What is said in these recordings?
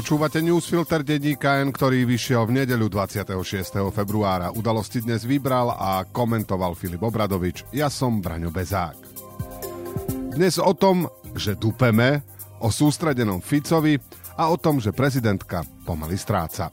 Počúvate newsfilter denníka N, ktorý vyšiel v nedeľu 26. februára. Udalosti dnes vybral a komentoval Filip Obradovič. Ja som Braňo Bezák. Dnes o tom, že dupeme, o sústredenom Ficovi a o tom, že prezidentka pomaly stráca.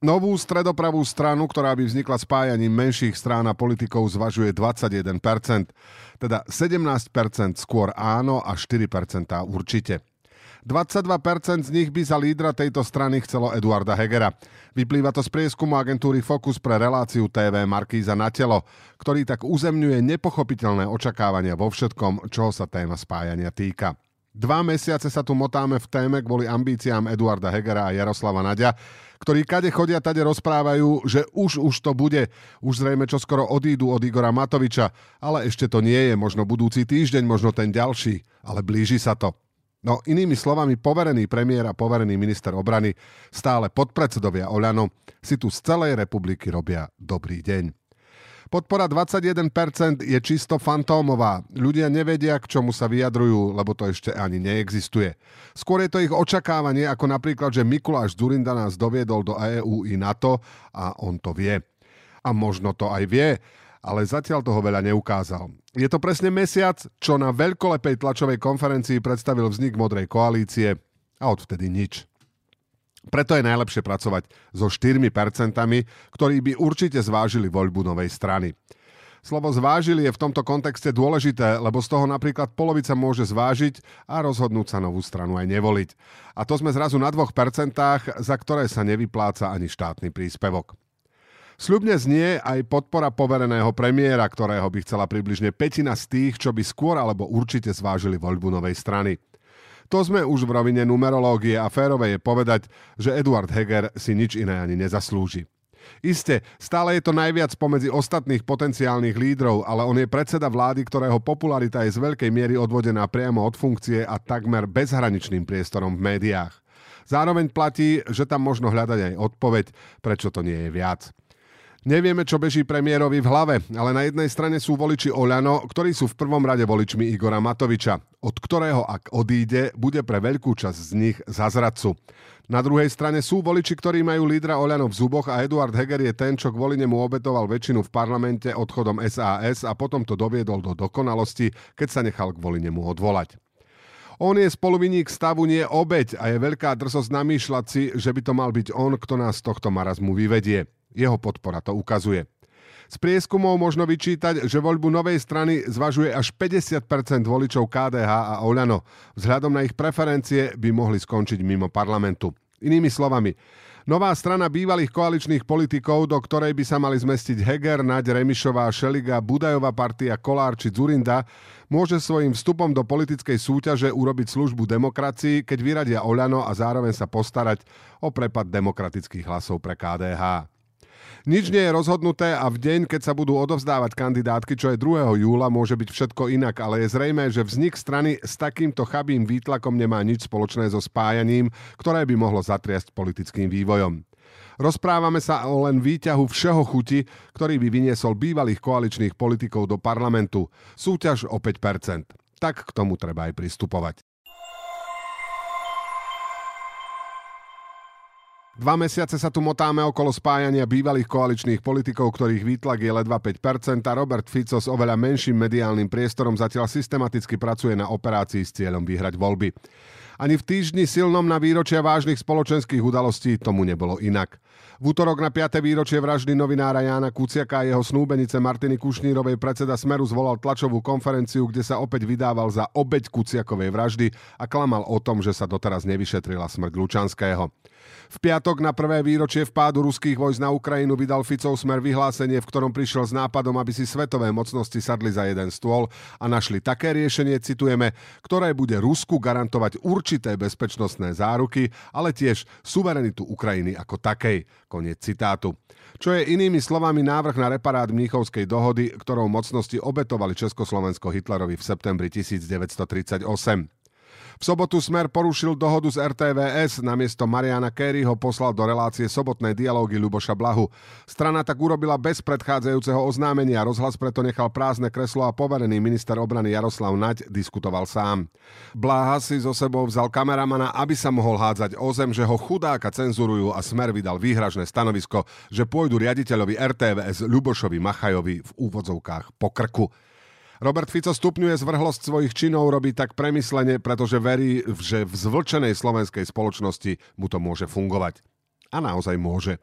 Novú stredopravú stranu, ktorá by vznikla spájaním menších strán a politikov, zvažuje 21%, teda 17% skôr áno a 4% určite. 22% z nich by za lídra tejto strany chcelo Eduarda Hegera. Vyplýva to z prieskumu agentúry Focus pre reláciu TV Markíza na telo, ktorý tak uzemňuje nepochopiteľné očakávania vo všetkom, čoho sa téma spájania týka. Dva mesiace sa tu motáme v téme kvôli ambíciám Eduarda Hegera a Jaroslava Nadia, ktorí kade chodia, tade rozprávajú, že už už to bude. Už zrejme čo skoro odídu od Igora Matoviča, ale ešte to nie je, možno budúci týždeň, možno ten ďalší, ale blíži sa to. No inými slovami, poverený premiér a poverený minister obrany, stále podpredsedovia Oľano, si tu z celej republiky robia dobrý deň. Podpora 21% je čisto fantómová. Ľudia nevedia, k čomu sa vyjadrujú, lebo to ešte ani neexistuje. Skôr je to ich očakávanie, ako napríklad, že Mikuláš Zurinda nás doviedol do EÚ i NATO a on to vie. A možno to aj vie, ale zatiaľ toho veľa neukázal. Je to presne mesiac, čo na veľkolepej tlačovej konferencii predstavil vznik Modrej koalície a odvtedy nič. Preto je najlepšie pracovať so 4%, ktorí by určite zvážili voľbu novej strany. Slovo zvážili je v tomto kontexte dôležité, lebo z toho napríklad polovica môže zvážiť a rozhodnúť sa novú stranu aj nevoliť. A to sme zrazu na 2%, za ktoré sa nevypláca ani štátny príspevok. Sľubne znie aj podpora povereného premiéra, ktorého by chcela približne petina z tých, čo by skôr alebo určite zvážili voľbu novej strany. To sme už v rovine numerológie a férové je povedať, že Eduard Heger si nič iné ani nezaslúži. Isté, stále je to najviac pomedzi ostatných potenciálnych lídrov, ale on je predseda vlády, ktorého popularita je z veľkej miery odvodená priamo od funkcie a takmer bezhraničným priestorom v médiách. Zároveň platí, že tam možno hľadať aj odpoveď, prečo to nie je viac. Nevieme, čo beží premiérovi v hlave, ale na jednej strane sú voliči Oľano, ktorí sú v prvom rade voličmi Igora Matoviča, od ktorého, ak odíde, bude pre veľkú časť z nich zazradcu. Na druhej strane sú voliči, ktorí majú lídra Oľano v zuboch a Eduard Heger je ten, čo kvôli nemu obetoval väčšinu v parlamente odchodom SAS a potom to doviedol do dokonalosti, keď sa nechal kvôli nemu odvolať. On je spoluviník stavu, nie obeď a je veľká drsosť namýšľať si, že by to mal byť on, kto nás z tohto marazmu vyvedie. Jeho podpora to ukazuje. Z prieskumov možno vyčítať, že voľbu novej strany zvažuje až 50% voličov KDH a Oľano. Vzhľadom na ich preferencie by mohli skončiť mimo parlamentu. Inými slovami, nová strana bývalých koaličných politikov, do ktorej by sa mali zmestiť Heger, Naď, Remišová, Šeliga, Budajová partia, Kolár či Zurinda, môže svojim vstupom do politickej súťaže urobiť službu demokracii, keď vyradia Oľano a zároveň sa postarať o prepad demokratických hlasov pre KDH. Nič nie je rozhodnuté a v deň, keď sa budú odovzdávať kandidátky, čo je 2. júla, môže byť všetko inak, ale je zrejme, že vznik strany s takýmto chabým výtlakom nemá nič spoločné so spájaním, ktoré by mohlo zatriasť politickým vývojom. Rozprávame sa o len výťahu všeho chuti, ktorý by vyniesol bývalých koaličných politikov do parlamentu. Súťaž o 5%. Tak k tomu treba aj pristupovať. Dva mesiace sa tu motáme okolo spájania bývalých koaličných politikov, ktorých výtlak je ledva 5% a Robert Fico s oveľa menším mediálnym priestorom zatiaľ systematicky pracuje na operácii s cieľom vyhrať voľby. Ani v týždni silnom na výročia vážnych spoločenských udalostí tomu nebolo inak. V útorok na 5. výročie vraždy novinára Jána Kuciaka a jeho snúbenice Martiny Kušnírovej predseda Smeru zvolal tlačovú konferenciu, kde sa opäť vydával za obeď Kuciakovej vraždy a klamal o tom, že sa doteraz nevyšetrila smrť Lučanského. V piatok na prvé výročie vpádu ruských vojsk na Ukrajinu vydal Ficov smer vyhlásenie, v ktorom prišiel s nápadom, aby si svetové mocnosti sadli za jeden stôl a našli také riešenie, citujeme, ktoré bude Rusku garantovať určité bezpečnostné záruky, ale tiež suverenitu Ukrajiny ako takej. Koniec citátu. Čo je inými slovami návrh na reparát Mníchovskej dohody, ktorou mocnosti obetovali Československo Hitlerovi v septembri 1938. V sobotu Smer porušil dohodu z RTVS, namiesto Mariana Kerryho poslal do relácie sobotnej dialógy Ľuboša Blahu. Strana tak urobila bez predchádzajúceho oznámenia, rozhlas preto nechal prázdne kreslo a poverený minister obrany Jaroslav Naď diskutoval sám. Bláha si zo sebou vzal kameramana, aby sa mohol hádzať o zem, že ho chudáka cenzurujú a Smer vydal výhražné stanovisko, že pôjdu riaditeľovi RTVS Ľubošovi Machajovi v úvodzovkách po krku. Robert Fico stupňuje zvrhlosť svojich činov, robí tak premyslene, pretože verí, že v zvlčenej slovenskej spoločnosti mu to môže fungovať. A naozaj môže.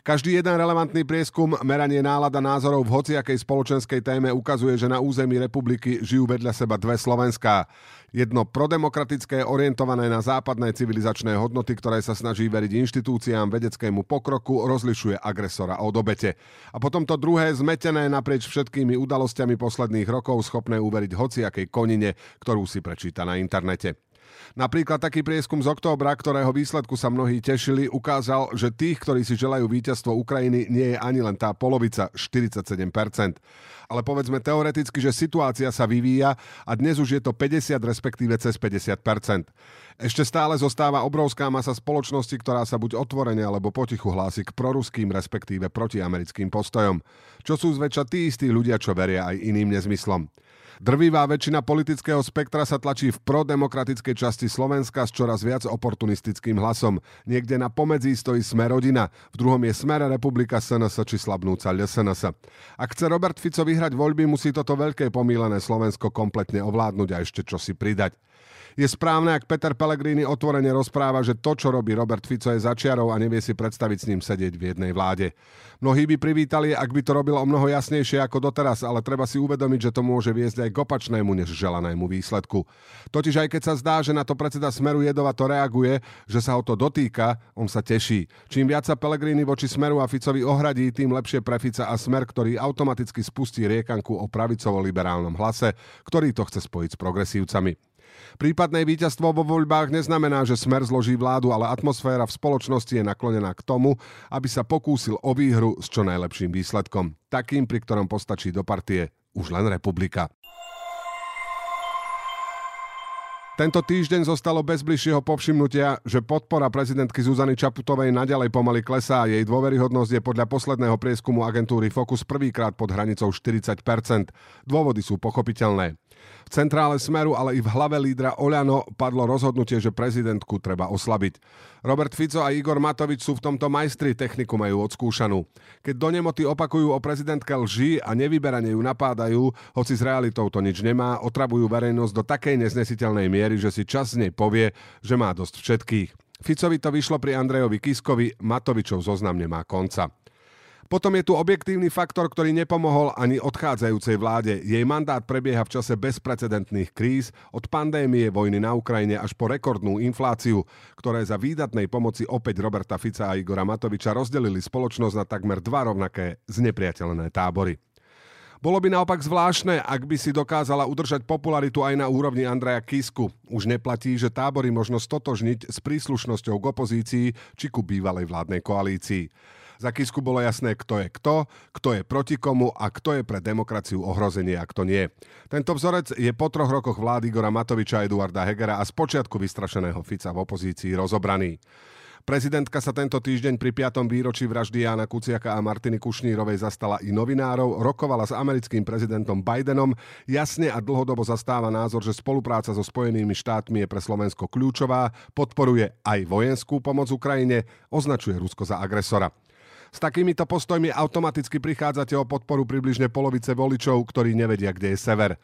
Každý jeden relevantný prieskum, meranie nálada názorov v hociakej spoločenskej téme ukazuje, že na území republiky žijú vedľa seba dve Slovenská. Jedno prodemokratické, orientované na západné civilizačné hodnoty, ktoré sa snaží veriť inštitúciám, vedeckému pokroku, rozlišuje agresora od obete. A potom to druhé, zmetené naprieč všetkými udalosťami posledných rokov, schopné uveriť hociakej konine, ktorú si prečíta na internete. Napríklad taký prieskum z októbra, ktorého výsledku sa mnohí tešili, ukázal, že tých, ktorí si želajú víťazstvo Ukrajiny, nie je ani len tá polovica, 47%. Ale povedzme teoreticky, že situácia sa vyvíja a dnes už je to 50, respektíve cez 50%. Ešte stále zostáva obrovská masa spoločnosti, ktorá sa buď otvorene alebo potichu hlási k proruským, respektíve protiamerickým postojom. Čo sú zväčša tí istí ľudia, čo veria aj iným nezmyslom. Drvivá väčšina politického spektra sa tlačí v prodemokratickej časti Slovenska s čoraz viac oportunistickým hlasom. Niekde na pomedzí stojí Sme rodina, v druhom je Smer republika SNS či slabnúca LSNS. Ak chce Robert Fico vyhrať voľby, musí toto veľké pomílené Slovensko kompletne ovládnuť a ešte čosi pridať. Je správne, ak Peter Pellegrini otvorene rozpráva, že to, čo robí Robert Fico, je začiarov a nevie si predstaviť s ním sedieť v jednej vláde. Mnohí by privítali, ak by to robil o mnoho jasnejšie ako doteraz, ale treba si uvedomiť, že to môže viesť aj k opačnému než želanému výsledku. Totiž aj keď sa zdá, že na to predseda Smeru Jedova to reaguje, že sa ho to dotýka, on sa teší. Čím viac sa Pellegrini voči Smeru a Ficovi ohradí, tým lepšie pre Fica a Smer, ktorý automaticky spustí riekanku o pravicovo-liberálnom hlase, ktorý to chce spojiť s progresívcami. Prípadné víťazstvo vo voľbách neznamená, že Smer zloží vládu, ale atmosféra v spoločnosti je naklonená k tomu, aby sa pokúsil o výhru s čo najlepším výsledkom. Takým, pri ktorom postačí do partie už len republika. Tento týždeň zostalo bez bližšieho povšimnutia, že podpora prezidentky Zuzany Čaputovej naďalej pomaly klesá. Jej dôveryhodnosť je podľa posledného prieskumu agentúry Focus prvýkrát pod hranicou 40% Dôvody sú pochopiteľné. V centrále Smeru, ale i v hlave lídra Oľano padlo rozhodnutie, že prezidentku treba oslabiť. Robert Fico a Igor Matovič sú v tomto majstri, techniku majú odskúšanú. Keď do nemoty opakujú o prezidentke lži a nevyberane ju napádajú, hoci s realitou to nič nemá, otravujú verejnosť do takej neznesiteľnej miery, že si čas z nej povie, že má dosť všetkých. Ficovi to vyšlo pri Andrejovi Kiskovi, Matovičov zoznam nemá konca. Potom je tu objektívny faktor, ktorý nepomohol ani odchádzajúcej vláde. Jej mandát prebieha v čase bezprecedentných kríz, od pandémie vojny na Ukrajine až po rekordnú infláciu, ktoré za výdatnej pomoci opäť Roberta Fica a Igora Matoviča rozdelili spoločnosť na takmer dva rovnaké znepriateľné tábory. Bolo by naopak zvláštne, ak by si dokázala udržať popularitu aj na úrovni Andreja Kisku. Už neplatí, že tábory možno stotožniť s príslušnosťou k opozícii či ku bývalej vládnej koalícii. Za Kisku bolo jasné, kto je kto, kto je proti komu a kto je pre demokraciu ohrozenie a kto nie. Tento vzorec je po troch rokoch vlády Igora Matoviča a Eduarda Hegera a z počiatku vystrašeného Fica v opozícii rozobraný. Prezidentka sa tento týždeň pri 5. výročí vraždy Jana Kuciaka a Martiny Kušnírovej zastala i novinárov, rokovala s americkým prezidentom Bidenom, jasne a dlhodobo zastáva názor, že spolupráca so Spojenými štátmi je pre Slovensko kľúčová, podporuje aj vojenskú pomoc Ukrajine, označuje Rusko za agresora. S takýmito postojmi automaticky prichádzate o podporu približne polovice voličov, ktorí nevedia, kde je sever.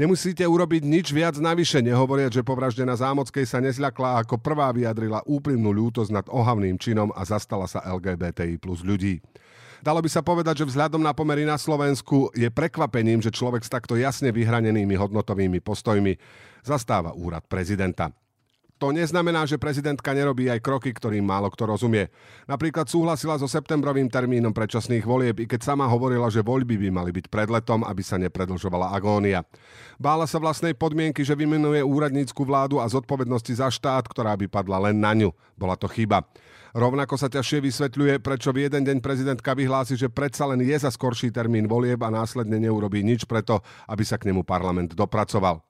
Nemusíte urobiť nič viac navyše, nehovoriac, že povraždená Zámockej sa nezľakla ako prvá vyjadrila úprimnú ľútosť nad ohavným činom a zastala sa LGBTI plus ľudí. Dalo by sa povedať, že vzhľadom na pomery na Slovensku je prekvapením, že človek s takto jasne vyhranenými hodnotovými postojmi zastáva úrad prezidenta. To neznamená, že prezidentka nerobí aj kroky, ktorým málo kto rozumie. Napríklad súhlasila so septembrovým termínom predčasných volieb, i keď sama hovorila, že voľby by mali byť pred letom, aby sa nepredlžovala agónia. Bála sa vlastnej podmienky, že vymenuje úradnícku vládu a zodpovednosti za štát, ktorá by padla len na ňu. Bola to chyba. Rovnako sa ťažšie vysvetľuje, prečo v jeden deň prezidentka vyhlási, že predsa len je za skorší termín volieb a následne neurobí nič preto, aby sa k nemu parlament dopracoval.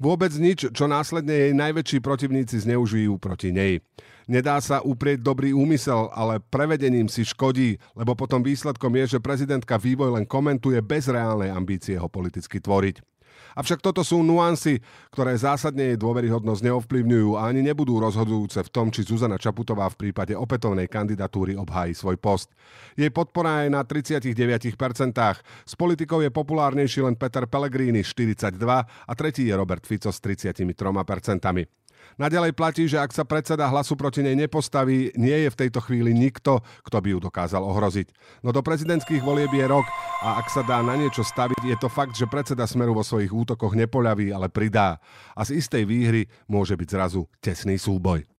Vôbec nič, čo následne jej najväčší protivníci zneužijú proti nej. Nedá sa uprieť dobrý úmysel, ale prevedením si škodí, lebo potom výsledkom je, že prezidentka vývoj len komentuje bez reálnej ambície ho politicky tvoriť. Avšak toto sú nuancy, ktoré zásadne jej dôveryhodnosť neovplyvňujú a ani nebudú rozhodujúce v tom, či Zuzana Čaputová v prípade opätovnej kandidatúry obhájí svoj post. Jej podpora je na 39%. S politikou je populárnejší len Peter Pellegrini 42 a tretí je Robert Fico s 33%. Naďalej platí, že ak sa predseda hlasu proti nej nepostaví, nie je v tejto chvíli nikto, kto by ju dokázal ohroziť. No do prezidentských volieb je rok a ak sa dá na niečo staviť, je to fakt, že predseda Smeru vo svojich útokoch nepoľaví, ale pridá. A z istej výhry môže byť zrazu tesný súboj.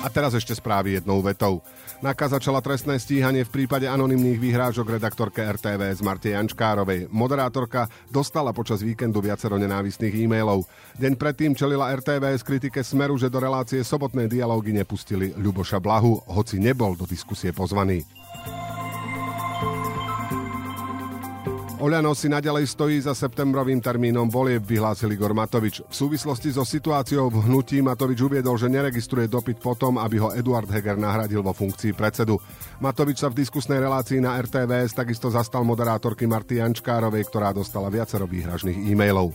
A teraz ešte správy jednou vetou. NAKA začala trestné stíhanie v prípade anonymných výhrážok redaktorke RTV z Marte Jančkárovej. Moderátorka dostala počas víkendu viacero nenávistných e-mailov. Deň predtým čelila RTV z kritike Smeru, že do relácie sobotné dialógy nepustili Ľuboša Blahu, hoci nebol do diskusie pozvaný. Oľano si nadalej stojí za septembrovým termínom volieb, vyhlásil Igor Matovič. V súvislosti so situáciou v hnutí Matovič uviedol, že neregistruje dopyt potom, aby ho Eduard Heger nahradil vo funkcii predsedu. Matovič sa v diskusnej relácii na RTVS takisto zastal moderátorky Marty Jančkárovej, ktorá dostala viacero výhražných e-mailov.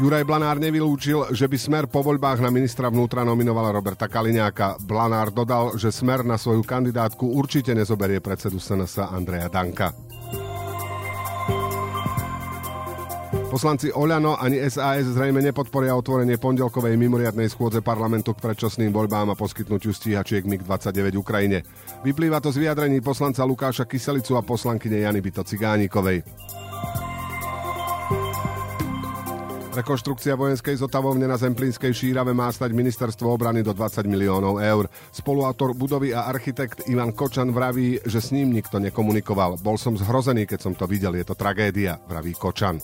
Juraj Blanár nevylúčil, že by Smer po voľbách na ministra vnútra nominovala Roberta Kaliňáka. Blanár dodal, že Smer na svoju kandidátku určite nezoberie predsedu SNS Andreja Danka. Poslanci Oľano ani SAS zrejme nepodporia otvorenie pondelkovej mimoriadnej schôdze parlamentu k predčasným voľbám a poskytnutiu stíhačiek MiG-29 Ukrajine. Vyplýva to z vyjadrení poslanca Lukáša Kyselicu a poslankyne Jany Byto Cigánikovej. Rekonštrukcia vojenskej zotavovne na Zemplínskej šírave má stať ministerstvo obrany do 20 miliónov eur. Spoluautor budovy a architekt Ivan Kočan vraví, že s ním nikto nekomunikoval. Bol som zhrozený, keď som to videl. Je to tragédia, vraví Kočan.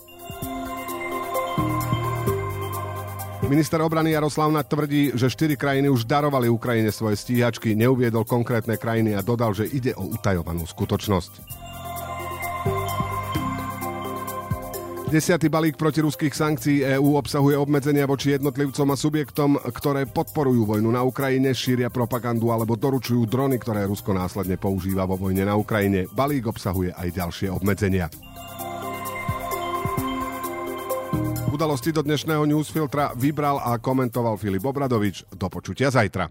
Minister obrany Jaroslav tvrdí, že štyri krajiny už darovali Ukrajine svoje stíhačky, neuviedol konkrétne krajiny a dodal, že ide o utajovanú skutočnosť. Desiatý balík protiruských sankcií EÚ obsahuje obmedzenia voči jednotlivcom a subjektom, ktoré podporujú vojnu na Ukrajine, šíria propagandu alebo doručujú drony, ktoré Rusko následne používa vo vojne na Ukrajine. Balík obsahuje aj ďalšie obmedzenia. Udalosti do dnešného newsfiltra vybral a komentoval Filip Obradovič. Do počutia zajtra.